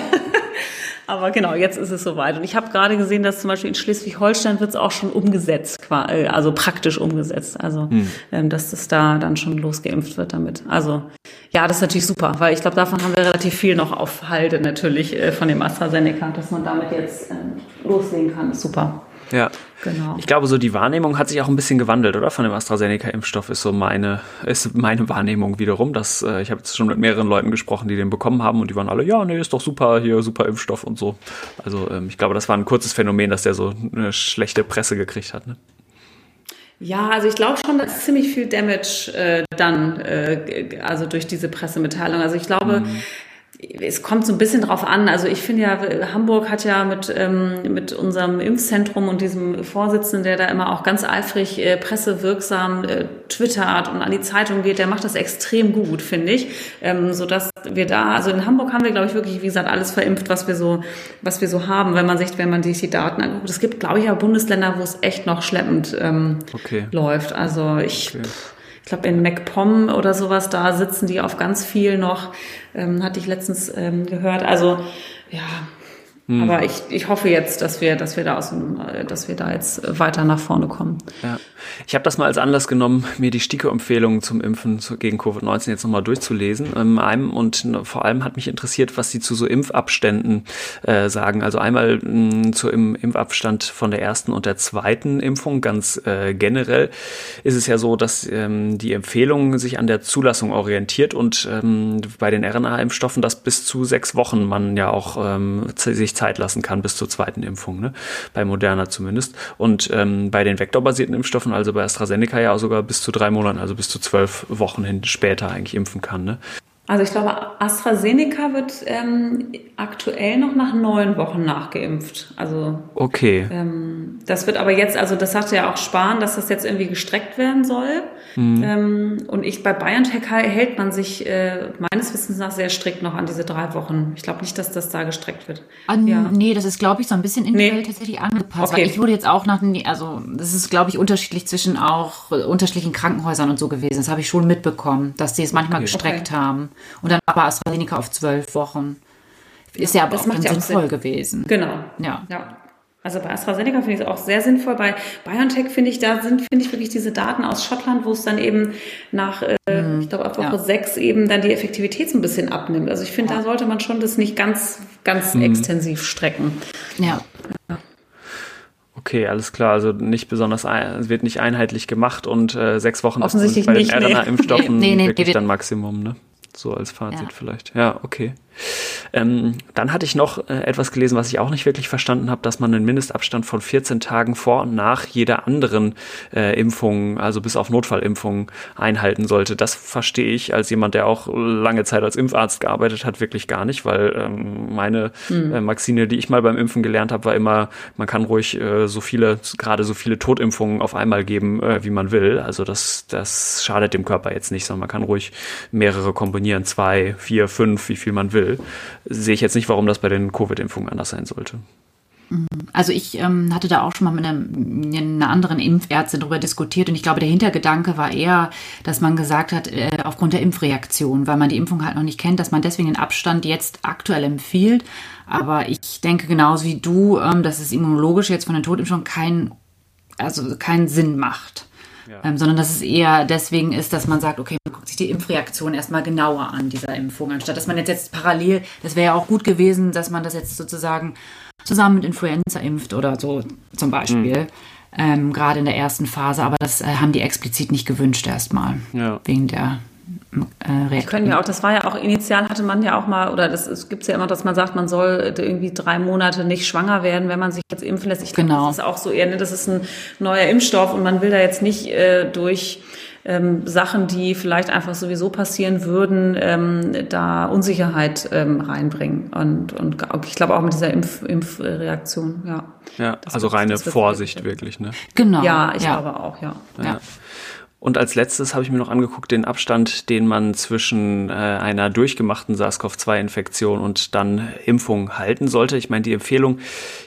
Aber genau, jetzt ist es soweit. Und ich habe gerade gesehen, dass zum Beispiel in Schleswig-Holstein wird es auch schon umgesetzt, äh, also praktisch umgesetzt. Also, hm. ähm, dass das da dann schon losgeimpft wird damit. Also, ja, das ist natürlich super, weil ich glaube, davon haben wir relativ viel noch auf Halde natürlich äh, von dem AstraZeneca, dass man damit jetzt ähm, loslegen kann. Super. Ja. Genau. Ich glaube, so die Wahrnehmung hat sich auch ein bisschen gewandelt, oder? Von dem AstraZeneca-Impfstoff ist so meine, ist meine Wahrnehmung wiederum. Dass, äh, ich habe jetzt schon mit mehreren Leuten gesprochen, die den bekommen haben und die waren alle, ja, nee, ist doch super, hier, super Impfstoff und so. Also ähm, ich glaube, das war ein kurzes Phänomen, dass der so eine schlechte Presse gekriegt hat. Ne? Ja, also ich glaube schon, dass ziemlich viel Damage äh, dann, äh, also durch diese Pressemitteilung. Also ich glaube, mhm es kommt so ein bisschen drauf an. Also ich finde ja, Hamburg hat ja mit, ähm, mit unserem Impfzentrum und diesem Vorsitzenden, der da immer auch ganz eifrig äh, pressewirksam äh, twittert und an die Zeitung geht, der macht das extrem gut, finde ich. Ähm, so dass wir da, also in Hamburg haben wir, glaube ich, wirklich, wie gesagt, alles verimpft, was wir so, was wir so haben, wenn man sich, wenn man sich die Daten anguckt. Es gibt, glaube ich, auch Bundesländer, wo es echt noch schleppend ähm, okay. läuft. Also ich. Okay ich glaube in MacPom oder sowas, da sitzen die auf ganz viel noch, ähm, hatte ich letztens ähm, gehört. Also ja, hm. aber ich, ich hoffe jetzt, dass wir, dass wir da aus dem, äh, dass wir da jetzt weiter nach vorne kommen. Ja. Ich habe das mal als Anlass genommen, mir die STIKO-Empfehlungen zum Impfen gegen Covid-19 jetzt nochmal durchzulesen. Ähm, einem, und vor allem hat mich interessiert, was sie zu so Impfabständen äh, sagen. Also einmal mh, zu im Impfabstand von der ersten und der zweiten Impfung. Ganz äh, generell ist es ja so, dass ähm, die Empfehlung sich an der Zulassung orientiert und ähm, bei den RNA-Impfstoffen, dass bis zu sechs Wochen man ja auch ähm, sich Zeit lassen kann bis zur zweiten Impfung, ne? bei Moderna zumindest. Und ähm, bei den vektorbasierten Impfstoffen also bei AstraZeneca ja sogar bis zu drei Monaten, also bis zu zwölf Wochen hin später eigentlich impfen kann. Ne? Also ich glaube, AstraZeneca wird ähm, aktuell noch nach neun Wochen nachgeimpft. Also okay. Ähm, das wird aber jetzt, also das sagte ja auch Spahn, dass das jetzt irgendwie gestreckt werden soll. Mhm. Ähm, und ich bei BioNTech hält man sich äh, meines Wissens nach sehr strikt noch an diese drei Wochen. Ich glaube nicht, dass das da gestreckt wird. An, ja. Nee, das ist, glaube ich, so ein bisschen individuell nee. tatsächlich angepasst. Okay. Weil ich wurde jetzt auch nach, also das ist, glaube ich, unterschiedlich zwischen auch äh, unterschiedlichen Krankenhäusern und so gewesen. Das habe ich schon mitbekommen, dass die es manchmal okay. gestreckt okay. haben. Und dann aber AstraZeneca auf zwölf Wochen. Ist ja, ja aber das auch dann sinnvoll Sinn. gewesen. Genau. Ja. ja. Also bei AstraZeneca finde ich es auch sehr sinnvoll. Bei BioNTech finde ich, da sind, finde ich wirklich diese Daten aus Schottland, wo es dann eben nach, äh, mhm. ich glaube, ab Woche ja. sechs eben dann die Effektivität so ein bisschen abnimmt. Also ich finde, ja. da sollte man schon das nicht ganz, ganz mhm. extensiv strecken. Ja. ja. Okay, alles klar. Also nicht besonders, es wird nicht einheitlich gemacht und äh, sechs Wochen Offensichtlich bei den RNA-Impfstoffen nee, nee, wirklich dann Maximum, ne? So als Fazit ja. vielleicht. Ja, okay. Ähm, dann hatte ich noch äh, etwas gelesen, was ich auch nicht wirklich verstanden habe, dass man einen Mindestabstand von 14 Tagen vor und nach jeder anderen äh, Impfung, also bis auf Notfallimpfungen, einhalten sollte. Das verstehe ich als jemand, der auch lange Zeit als Impfarzt gearbeitet hat, wirklich gar nicht, weil ähm, meine hm. äh, Maxine, die ich mal beim Impfen gelernt habe, war immer, man kann ruhig äh, so viele, gerade so viele Totimpfungen auf einmal geben, äh, wie man will. Also das, das schadet dem Körper jetzt nicht, sondern man kann ruhig mehrere kombinieren, zwei, vier, fünf, wie viel man will sehe ich jetzt nicht, warum das bei den Covid-Impfungen anders sein sollte. Also ich ähm, hatte da auch schon mal mit einer, einer anderen Impfärztin darüber diskutiert und ich glaube, der Hintergedanke war eher, dass man gesagt hat, äh, aufgrund der Impfreaktion, weil man die Impfung halt noch nicht kennt, dass man deswegen den Abstand jetzt aktuell empfiehlt. Aber ich denke genauso wie du, ähm, dass es immunologisch jetzt von den Totimpfungen keinen also keinen Sinn macht. Ja. Ähm, sondern dass es eher deswegen ist, dass man sagt, okay, man guckt sich die Impfreaktion erstmal genauer an, dieser Impfung, anstatt dass man jetzt, jetzt parallel, das wäre ja auch gut gewesen, dass man das jetzt sozusagen zusammen mit Influenza impft oder so zum Beispiel. Mhm. ähm, gerade in der ersten Phase. Aber das äh, haben die explizit nicht gewünscht erstmal. Ja. Wegen der äh, können ja auch, das war ja auch initial hatte man ja auch mal, oder das es gibt ja immer, dass man sagt, man soll irgendwie drei Monate nicht schwanger werden, wenn man sich jetzt impfen lässt. Ich genau. Glaube, das ist auch so eher, ne, das ist ein neuer Impfstoff und man will da jetzt nicht äh, durch ähm, Sachen, die vielleicht einfach sowieso passieren würden, ähm, da Unsicherheit ähm, reinbringen. Und, und ich glaube auch mit dieser Impf Impfreaktion, ja. Ja, das also reine Vorsicht wirklich, ne? Genau. Ja, ich ja. glaube auch, ja. ja. ja. Und als letztes habe ich mir noch angeguckt den Abstand, den man zwischen äh, einer durchgemachten SARS-CoV-2-Infektion und dann Impfung halten sollte. Ich meine, die Empfehlung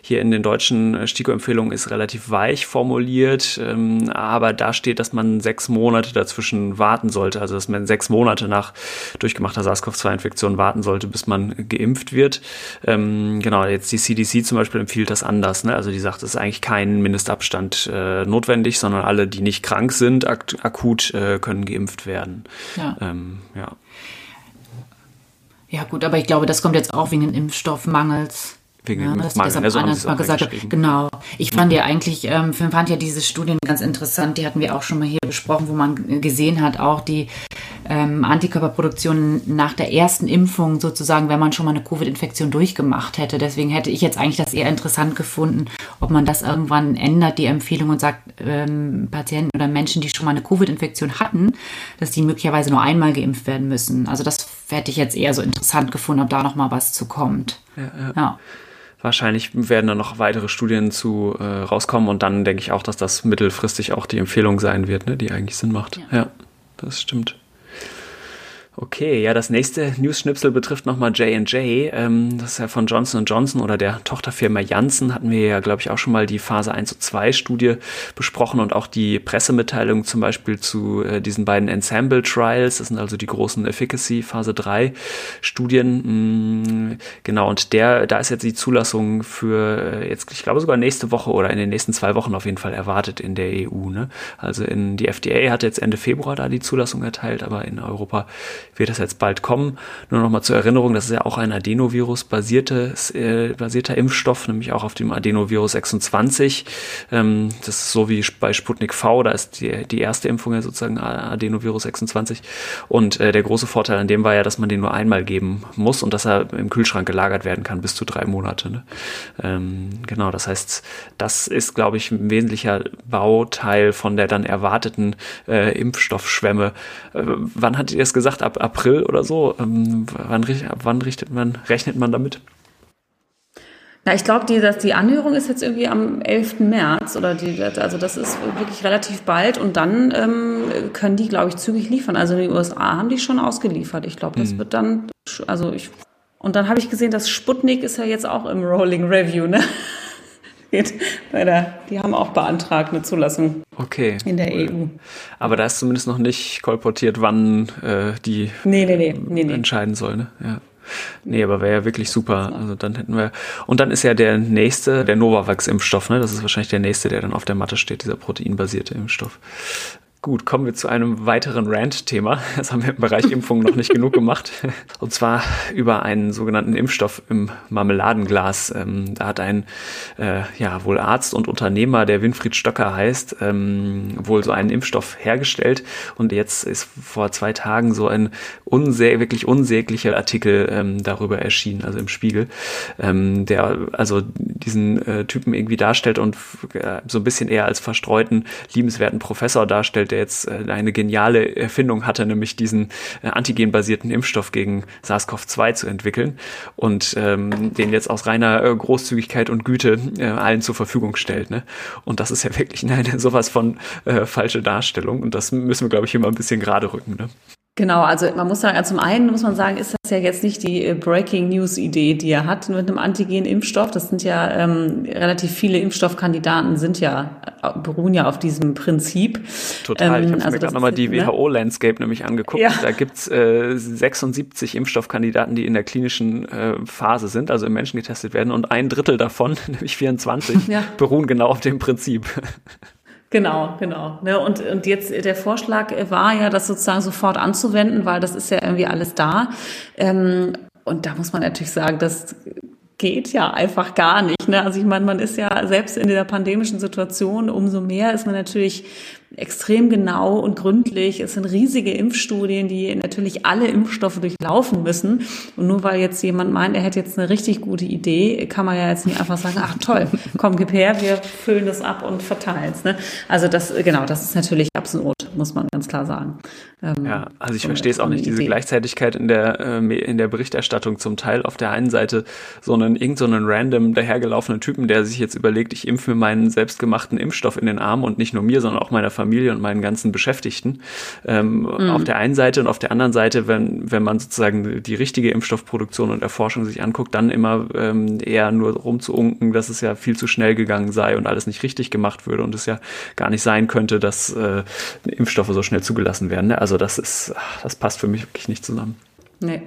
hier in den deutschen äh, STIKO-Empfehlungen ist relativ weich formuliert, ähm, aber da steht, dass man sechs Monate dazwischen warten sollte, also dass man sechs Monate nach durchgemachter SARS-CoV-2-Infektion warten sollte, bis man geimpft wird. Ähm, genau, jetzt die CDC zum Beispiel empfiehlt das anders. Ne? Also die sagt, es ist eigentlich kein Mindestabstand äh, notwendig, sondern alle, die nicht krank sind, akut äh, können geimpft werden. Ja. Ähm, ja. Ja, gut, aber ich glaube, das kommt jetzt auch wegen den Impfstoffmangels. Wegen ja, das Mangel, ne, so anders mal gesagt. Genau. Ich fand ja eigentlich, ähm, fand ja diese Studien ganz interessant. Die hatten wir auch schon mal hier besprochen, wo man gesehen hat, auch die ähm, Antikörperproduktion nach der ersten Impfung sozusagen, wenn man schon mal eine Covid-Infektion durchgemacht hätte. Deswegen hätte ich jetzt eigentlich das eher interessant gefunden, ob man das irgendwann ändert, die Empfehlung und sagt, ähm, Patienten oder Menschen, die schon mal eine Covid-Infektion hatten, dass die möglicherweise nur einmal geimpft werden müssen. Also das hätte ich jetzt eher so interessant gefunden, ob da noch mal was zu kommt. ja. ja. ja. Wahrscheinlich werden da noch weitere Studien zu äh, rauskommen und dann denke ich auch, dass das mittelfristig auch die Empfehlung sein wird, ne, die eigentlich Sinn macht. Ja, ja das stimmt. Okay, ja, das nächste News-Schnipsel betrifft nochmal J&J. Ähm, das ist ja von Johnson Johnson oder der Tochterfirma Janssen. Hatten wir ja, glaube ich, auch schon mal die Phase 1 und 2 Studie besprochen und auch die Pressemitteilung zum Beispiel zu äh, diesen beiden Ensemble Trials. Das sind also die großen Efficacy Phase 3 Studien. Mm, genau, und der, da ist jetzt die Zulassung für äh, jetzt, ich glaube sogar nächste Woche oder in den nächsten zwei Wochen auf jeden Fall erwartet in der EU. Ne? Also in die FDA hat jetzt Ende Februar da die Zulassung erteilt, aber in Europa wird das jetzt bald kommen. Nur noch mal zur Erinnerung, das ist ja auch ein Adenovirus basiertes, äh, Impfstoff, nämlich auch auf dem Adenovirus 26. Ähm, das ist so wie bei Sputnik V, da ist die, die erste Impfung ja sozusagen Adenovirus 26. Und äh, der große Vorteil an dem war ja, dass man den nur einmal geben muss und dass er im Kühlschrank gelagert werden kann bis zu drei Monate. Ne? Ähm, genau, das heißt, das ist, glaube ich, ein wesentlicher Bauteil von der dann erwarteten äh, Impfstoffschwemme. Äh, wann hat ihr das gesagt? Ab April oder so. Ähm, wann, wann richtet man, rechnet man damit? Na, ich glaube, die, die Anhörung ist jetzt irgendwie am 11. März oder die, also das ist wirklich relativ bald und dann ähm, können die, glaube ich, zügig liefern. Also in den USA haben die schon ausgeliefert. Ich glaube, das mhm. wird dann, also ich, und dann habe ich gesehen, dass Sputnik ist ja jetzt auch im Rolling Review, ne? Bei der, die haben auch beantragt eine Zulassung okay, in der cool. EU. Aber da ist zumindest noch nicht kolportiert, wann äh, die nee, nee, nee, nee, nee. entscheiden soll. Ne? Ja. Nee, aber wäre ja wirklich super. Also dann hätten wir. Und dann ist ja der nächste, der Novavax-Impfstoff, ne? Das ist wahrscheinlich der nächste, der dann auf der Matte steht, dieser proteinbasierte Impfstoff. Gut, kommen wir zu einem weiteren Rant-Thema. Das haben wir im Bereich Impfung noch nicht genug gemacht. Und zwar über einen sogenannten Impfstoff im Marmeladenglas. Ähm, da hat ein äh, ja wohl Arzt und Unternehmer, der Winfried Stöcker heißt, ähm, wohl so einen Impfstoff hergestellt. Und jetzt ist vor zwei Tagen so ein unsä wirklich unsäglicher Artikel ähm, darüber erschienen, also im Spiegel, ähm, der also diesen äh, Typen irgendwie darstellt und äh, so ein bisschen eher als verstreuten, liebenswerten Professor darstellt der jetzt äh, eine geniale Erfindung hatte, nämlich diesen äh, antigenbasierten Impfstoff gegen SARS-CoV-2 zu entwickeln und ähm, den jetzt aus reiner äh, Großzügigkeit und Güte äh, allen zur Verfügung stellt. Ne? Und das ist ja wirklich eine sowas von äh, falsche Darstellung und das müssen wir, glaube ich, immer ein bisschen gerade rücken. Ne? Genau, also man muss sagen, zum einen muss man sagen, ist das ja jetzt nicht die äh, Breaking News Idee, die er hat mit einem Antigen-Impfstoff. Das sind ja ähm, relativ viele Impfstoffkandidaten sind ja äh, beruhen ja auf diesem Prinzip. Total. Ähm, ich habe also mir gerade nochmal die ne? WHO-Landscape nämlich angeguckt. Ja. Da gibt's äh, 76 Impfstoffkandidaten, die in der klinischen äh, Phase sind, also im Menschen getestet werden, und ein Drittel davon, nämlich 24, ja. beruhen genau auf dem Prinzip. Genau, genau. Ne, und, und jetzt der Vorschlag war ja, das sozusagen sofort anzuwenden, weil das ist ja irgendwie alles da. Ähm, und da muss man natürlich sagen, dass geht ja einfach gar nicht. Ne? Also ich meine, man ist ja selbst in der pandemischen Situation, umso mehr ist man natürlich extrem genau und gründlich. Es sind riesige Impfstudien, die natürlich alle Impfstoffe durchlaufen müssen. Und nur weil jetzt jemand meint, er hätte jetzt eine richtig gute Idee, kann man ja jetzt nicht einfach sagen, ach toll, komm, gib her, wir füllen das ab und verteilen es. Ne? Also das, genau, das ist natürlich absurd, muss man ganz klar sagen. Ähm, ja, also ich verstehe es auch nicht, diese Gleichzeitigkeit in der, äh, in der Berichterstattung zum Teil. Auf der einen Seite so einen, irgend so einen random dahergelaufenen Typen, der sich jetzt überlegt, ich impfe mir meinen selbstgemachten Impfstoff in den Arm und nicht nur mir, sondern auch meiner Familie Familie und meinen ganzen Beschäftigten. Ähm, mhm. Auf der einen Seite und auf der anderen Seite, wenn, wenn man sozusagen die richtige Impfstoffproduktion und Erforschung sich anguckt, dann immer ähm, eher nur rumzuunken, dass es ja viel zu schnell gegangen sei und alles nicht richtig gemacht würde und es ja gar nicht sein könnte, dass äh, Impfstoffe so schnell zugelassen werden. Ne? Also das ist, das passt für mich wirklich nicht zusammen. Nee.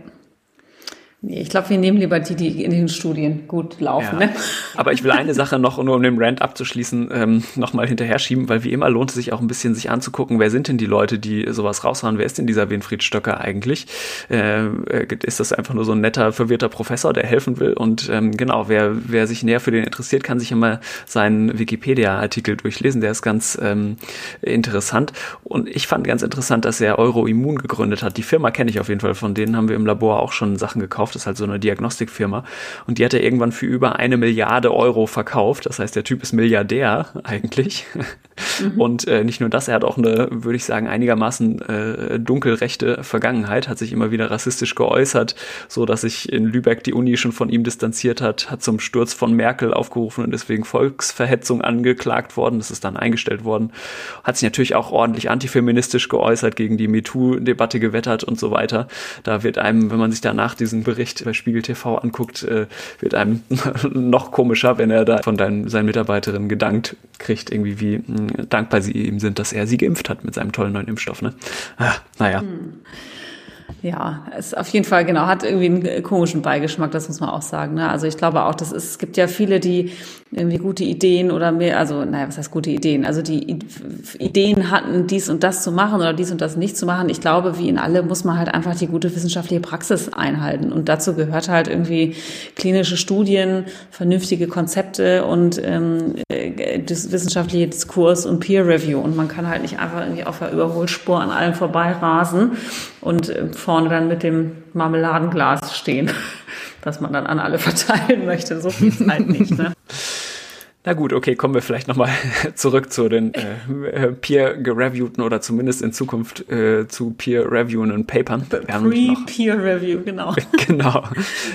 Nee, ich glaube, wir nehmen lieber die, die in den Studien gut laufen. Ja. Ne? Aber ich will eine Sache noch, nur um den Rant abzuschließen, ähm, nochmal hinterher schieben, weil wie immer lohnt es sich auch ein bisschen, sich anzugucken, wer sind denn die Leute, die sowas raushauen? Wer ist denn dieser Winfried Stöcker eigentlich? Äh, ist das einfach nur so ein netter, verwirrter Professor, der helfen will? Und ähm, genau, wer, wer sich näher für den interessiert, kann sich immer seinen Wikipedia-Artikel durchlesen. Der ist ganz ähm, interessant. Und ich fand ganz interessant, dass er Euroimmun gegründet hat. Die Firma kenne ich auf jeden Fall, von denen haben wir im Labor auch schon Sachen gekauft das ist halt so eine Diagnostikfirma. Und die hat er irgendwann für über eine Milliarde Euro verkauft. Das heißt, der Typ ist Milliardär eigentlich. Mhm. Und äh, nicht nur das, er hat auch eine, würde ich sagen, einigermaßen äh, dunkelrechte Vergangenheit, hat sich immer wieder rassistisch geäußert, so dass sich in Lübeck die Uni schon von ihm distanziert hat, hat zum Sturz von Merkel aufgerufen und deswegen Volksverhetzung angeklagt worden. Das ist dann eingestellt worden. Hat sich natürlich auch ordentlich antifeministisch geäußert, gegen die MeToo-Debatte gewettert und so weiter. Da wird einem, wenn man sich danach diesen Bericht bei Spiegel TV anguckt, äh, wird einem noch komischer, wenn er da von deinen, seinen Mitarbeiterinnen gedankt kriegt, irgendwie wie mh, dankbar sie ihm sind, dass er sie geimpft hat mit seinem tollen neuen Impfstoff. Ne? Ah, naja. Hm. Ja, es auf jeden Fall, genau, hat irgendwie einen komischen Beigeschmack, das muss man auch sagen. Ne? Also ich glaube auch, das ist, es gibt ja viele, die irgendwie gute Ideen oder mehr, also naja, was heißt gute Ideen? Also die Ideen hatten, dies und das zu machen oder dies und das nicht zu machen. Ich glaube, wie in alle muss man halt einfach die gute wissenschaftliche Praxis einhalten. Und dazu gehört halt irgendwie klinische Studien, vernünftige Konzepte und ähm, das wissenschaftliche Diskurs und Peer Review. Und man kann halt nicht einfach irgendwie auf der Überholspur an allem vorbeirasen und äh, vorne dann mit dem Marmeladenglas stehen, das man dann an alle verteilen möchte. So viel Zeit nicht. Ne? Na gut, okay, kommen wir vielleicht nochmal zurück zu den äh, peer-reviewten oder zumindest in Zukunft äh, zu peer-reviewenden Papern. Pre-peer-review, genau. genau.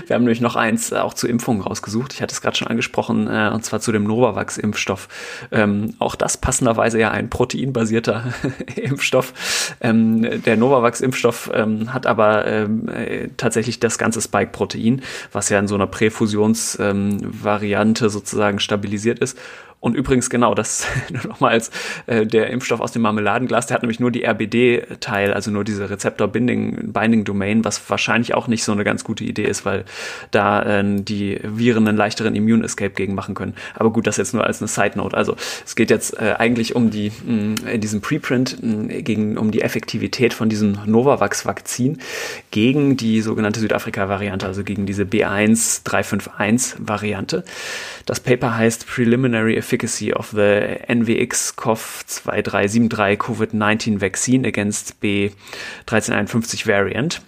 Wir haben nämlich noch eins äh, auch zu Impfungen rausgesucht. Ich hatte es gerade schon angesprochen, äh, und zwar zu dem Novavax-Impfstoff. Ähm, auch das passenderweise ja ein proteinbasierter Impfstoff. Ähm, der Novavax-Impfstoff ähm, hat aber ähm, äh, tatsächlich das ganze Spike-Protein, was ja in so einer Präfusionsvariante sozusagen stabilisiert ist. Und übrigens, genau, das nur nochmal als äh, der Impfstoff aus dem Marmeladenglas, der hat nämlich nur die RBD-Teil, also nur diese Rezeptor-Binding-Domain, was wahrscheinlich auch nicht so eine ganz gute Idee ist, weil da äh, die Viren einen leichteren Immune-Escape gegen machen können. Aber gut, das jetzt nur als eine Side-Note. Also es geht jetzt äh, eigentlich um die, mh, in diesem Preprint mh, gegen, um die Effektivität von diesem Novavax-Vakzin gegen die sogenannte Südafrika-Variante, also gegen diese B1351-Variante. Das Paper heißt Preliminary efficacy of the NVX-CoV2373 COVID-19 vaccine against B1351 variant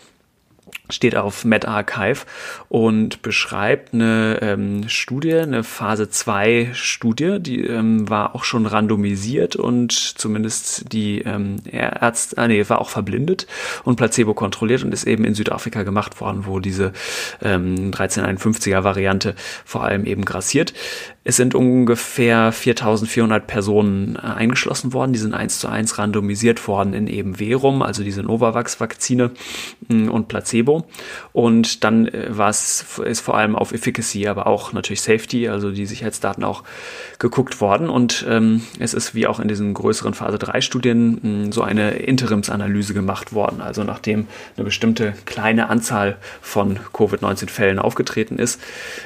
steht auf MedArchive und beschreibt eine ähm, Studie, eine Phase 2 Studie, die ähm, war auch schon randomisiert und zumindest die ähm, Ärzte, ah, nee, war auch verblindet und placebo kontrolliert und ist eben in Südafrika gemacht worden, wo diese ähm, 1351er Variante vor allem eben grassiert. Es sind ungefähr 4400 Personen äh, eingeschlossen worden, die sind eins zu eins randomisiert worden in eben Verum, also diese Novavax-Vakzine mm, und Placebo. Und dann äh, war es ist vor allem auf Efficacy, aber auch natürlich Safety, also die Sicherheitsdaten auch geguckt worden. Und ähm, es ist wie auch in diesen größeren Phase 3 Studien mm, so eine Interimsanalyse gemacht worden. Also nachdem eine bestimmte kleine Anzahl von Covid-19-Fällen aufgetreten ist,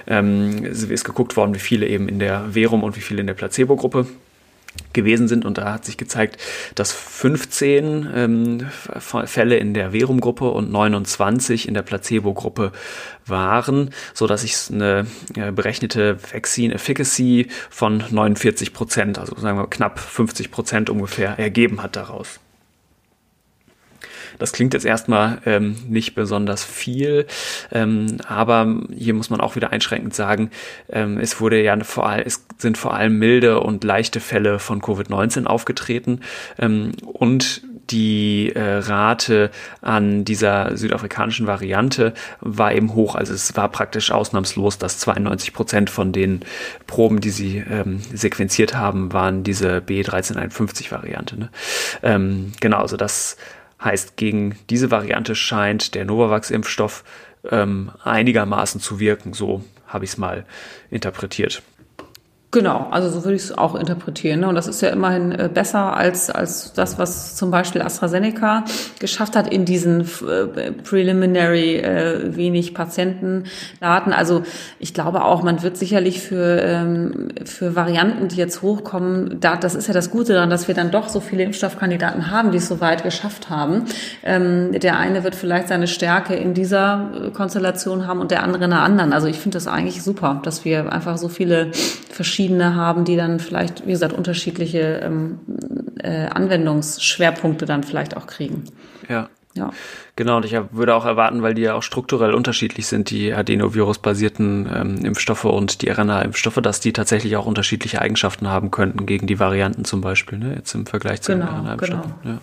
ähm, ist geguckt worden, wie viele eben in der Verum und wie viele in der Placebo-Gruppe gewesen sind. Und da hat sich gezeigt, dass 15 ähm, Fälle in der Verum-Gruppe und 29 in der Placebo-Gruppe waren, so dass sich eine berechnete Vaccine Efficacy von 49 Prozent, also sagen wir knapp 50 Prozent ungefähr, ergeben hat daraus. Das klingt jetzt erstmal ähm, nicht besonders viel, ähm, aber hier muss man auch wieder einschränkend sagen, ähm, es wurde ja vor allem, es sind vor allem milde und leichte Fälle von Covid-19 aufgetreten ähm, und die äh, Rate an dieser südafrikanischen Variante war eben hoch. Also es war praktisch ausnahmslos, dass 92 Prozent von den Proben, die sie ähm, sequenziert haben, waren diese B1351-Variante. Ne? Ähm, genau, also das Heißt, gegen diese Variante scheint der Novavax-Impfstoff ähm, einigermaßen zu wirken. So habe ich es mal interpretiert. Genau, also so würde ich es auch interpretieren. Ne? Und das ist ja immerhin äh, besser als, als das, was zum Beispiel AstraZeneca geschafft hat in diesen äh, preliminary äh, wenig Patientendaten. Also ich glaube auch, man wird sicherlich für, ähm, für Varianten, die jetzt hochkommen, da, das ist ja das Gute daran, dass wir dann doch so viele Impfstoffkandidaten haben, die es so weit geschafft haben. Ähm, der eine wird vielleicht seine Stärke in dieser äh, Konstellation haben und der andere in einer anderen. Also ich finde das eigentlich super, dass wir einfach so viele verschiedene verschiedene haben, die dann vielleicht, wie gesagt, unterschiedliche ähm, äh, Anwendungsschwerpunkte dann vielleicht auch kriegen. Ja. Ja. Genau, und ich würde auch erwarten, weil die ja auch strukturell unterschiedlich sind, die Adenovirus-basierten ähm, Impfstoffe und die RNA-Impfstoffe, dass die tatsächlich auch unterschiedliche Eigenschaften haben könnten gegen die Varianten zum Beispiel, ne? jetzt im Vergleich zu genau, den RNA-Impfstoffen. Genau. Ja.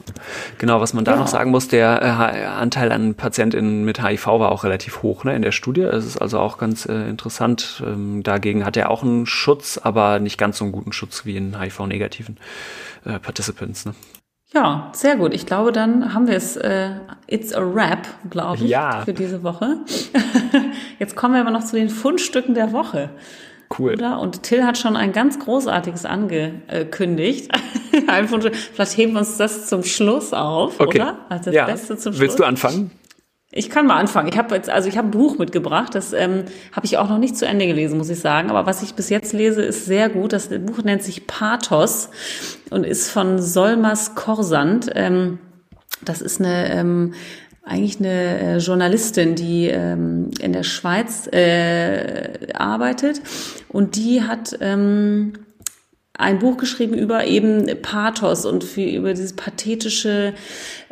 genau, was man da genau. noch sagen muss, der äh, Anteil an PatientInnen mit HIV war auch relativ hoch ne, in der Studie. Es ist also auch ganz äh, interessant. Ähm, dagegen hat er auch einen Schutz, aber nicht ganz so einen guten Schutz wie in HIV-negativen äh, Participants. Ne? Ja, sehr gut. Ich glaube, dann haben wir es. Äh, it's a wrap, glaube ich, ja. für diese Woche. Jetzt kommen wir aber noch zu den Fundstücken der Woche. Cool. Oder? Und Till hat schon ein ganz großartiges angekündigt. Vielleicht heben wir uns das zum Schluss auf, okay. oder? Also das ja. Beste zum Schluss. Willst du anfangen? Ich kann mal anfangen. Ich habe jetzt, also ich habe ein Buch mitgebracht, das ähm, habe ich auch noch nicht zu Ende gelesen, muss ich sagen. Aber was ich bis jetzt lese, ist sehr gut. Das Buch nennt sich Pathos und ist von Solmas Korsand. Ähm, das ist eine ähm, eigentlich eine äh, Journalistin, die ähm, in der Schweiz äh, arbeitet und die hat ähm, ein Buch geschrieben über eben Pathos und für, über dieses pathetische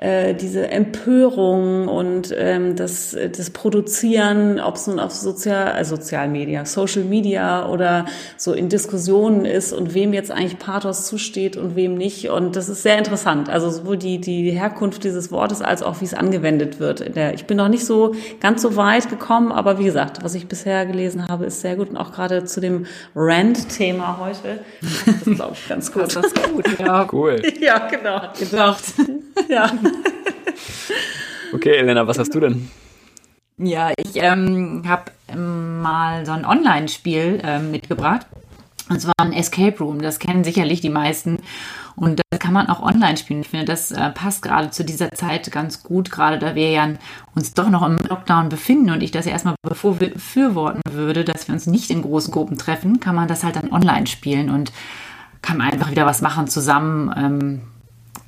äh, diese Empörung und ähm, das, das Produzieren, ob es nun auf Sozial, äh, Sozialmedia, Social Media oder so in Diskussionen ist und wem jetzt eigentlich Pathos zusteht und wem nicht. Und das ist sehr interessant. Also sowohl die, die Herkunft dieses Wortes als auch wie es angewendet wird. Der, ich bin noch nicht so ganz so weit gekommen, aber wie gesagt, was ich bisher gelesen habe, ist sehr gut und auch gerade zu dem Rant-Thema heute. Das glaube ich ganz gut. Das ist gut, ja. Cool. Ja, genau. Gedacht. Ja. okay, Elena, was hast du denn? Ja, ich ähm, habe mal so ein Online-Spiel ähm, mitgebracht. Und zwar ein Escape Room. Das kennen sicherlich die meisten. Und das kann man auch online spielen. Ich finde, das äh, passt gerade zu dieser Zeit ganz gut, gerade da wir ja uns doch noch im Lockdown befinden und ich das ja erstmal befürworten würde, dass wir uns nicht in großen Gruppen treffen, kann man das halt dann online spielen und kann man einfach wieder was machen zusammen. Ähm,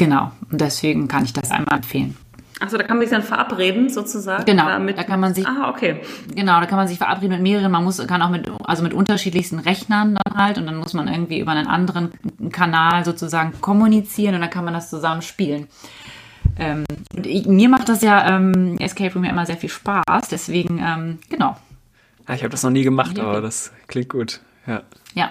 Genau, und deswegen kann ich das einmal empfehlen. Achso, da kann man sich dann verabreden, sozusagen? Genau, damit, da kann man sich. Ah, okay. Genau, da kann man sich verabreden mit mehreren. Man muss, kann auch mit, also mit unterschiedlichsten Rechnern dann halt und dann muss man irgendwie über einen anderen Kanal sozusagen kommunizieren und dann kann man das zusammen spielen. Ähm, ich, mir macht das ja ähm, Escape Room ja immer sehr viel Spaß, deswegen, ähm, genau. Ja, ich habe das noch nie gemacht, aber das klingt gut. Ja. Ja,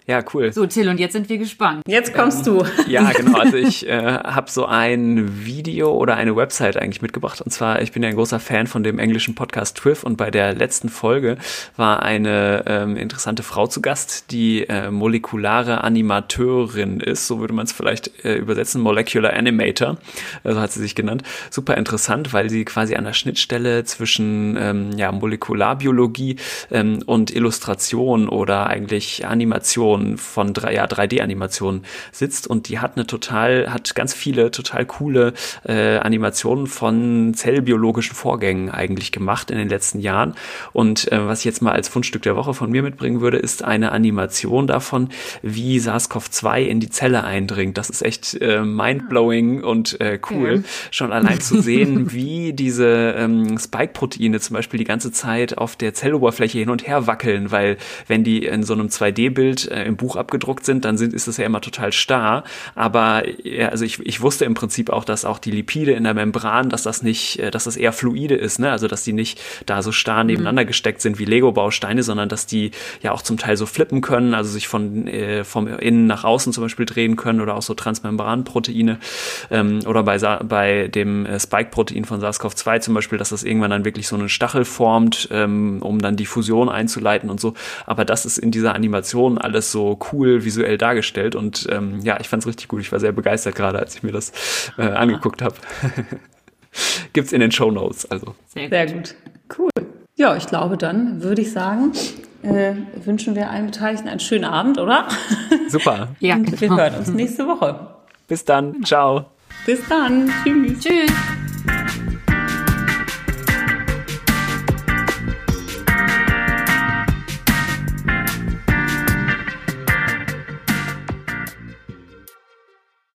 ja, cool. So, Till, und jetzt sind wir gespannt. Jetzt kommst ähm, du. Ja, genau. Also ich äh, habe so ein Video oder eine Website eigentlich mitgebracht. Und zwar, ich bin ja ein großer Fan von dem englischen Podcast Twiff. Und bei der letzten Folge war eine ähm, interessante Frau zu Gast, die äh, molekulare Animateurin ist. So würde man es vielleicht äh, übersetzen. Molecular Animator, so hat sie sich genannt. Super interessant, weil sie quasi an der Schnittstelle zwischen ähm, ja, Molekularbiologie ähm, und Illustration oder eigentlich Animation Von drei, ja, 3D-Animation sitzt und die hat eine total, hat ganz viele total coole äh, Animationen von zellbiologischen Vorgängen eigentlich gemacht in den letzten Jahren. Und äh, was ich jetzt mal als Fundstück der Woche von mir mitbringen würde, ist eine Animation davon, wie SARS-CoV-2 in die Zelle eindringt. Das ist echt äh, mindblowing und äh, cool, ja. schon allein zu sehen, wie diese ähm, Spike-Proteine zum Beispiel die ganze Zeit auf der Zelloberfläche hin und her wackeln, weil wenn die in so einem 2D-Bild äh, im Buch abgedruckt sind, dann sind, ist es ja immer total starr. Aber ja, also ich, ich wusste im Prinzip auch, dass auch die Lipide in der Membran, dass das nicht, äh, dass das eher fluide ist, ne? Also dass die nicht da so starr nebeneinander mhm. gesteckt sind wie Lego-Bausteine, sondern dass die ja auch zum Teil so flippen können, also sich von äh, vom Innen nach außen zum Beispiel drehen können oder auch so Transmembranproteine ähm, oder bei, bei dem äh, Spike-Protein von SARS-CoV-2 zum Beispiel, dass das irgendwann dann wirklich so einen Stachel formt, ähm, um dann die Fusion einzuleiten und so. Aber das ist in dieser Animation alles so cool visuell dargestellt und ähm, ja, ich fand es richtig gut. Ich war sehr begeistert gerade, als ich mir das äh, angeguckt habe. Gibt's in den Show Notes. Also. Sehr gut. Sehr gut. Cool. Ja, ich glaube, dann würde ich sagen, äh, wünschen wir allen Beteiligten einen schönen Abend, oder? Super. ja, Und wir hören uns nächste Woche. Bis dann. Ciao. Bis dann. Tschüss. Tschüss.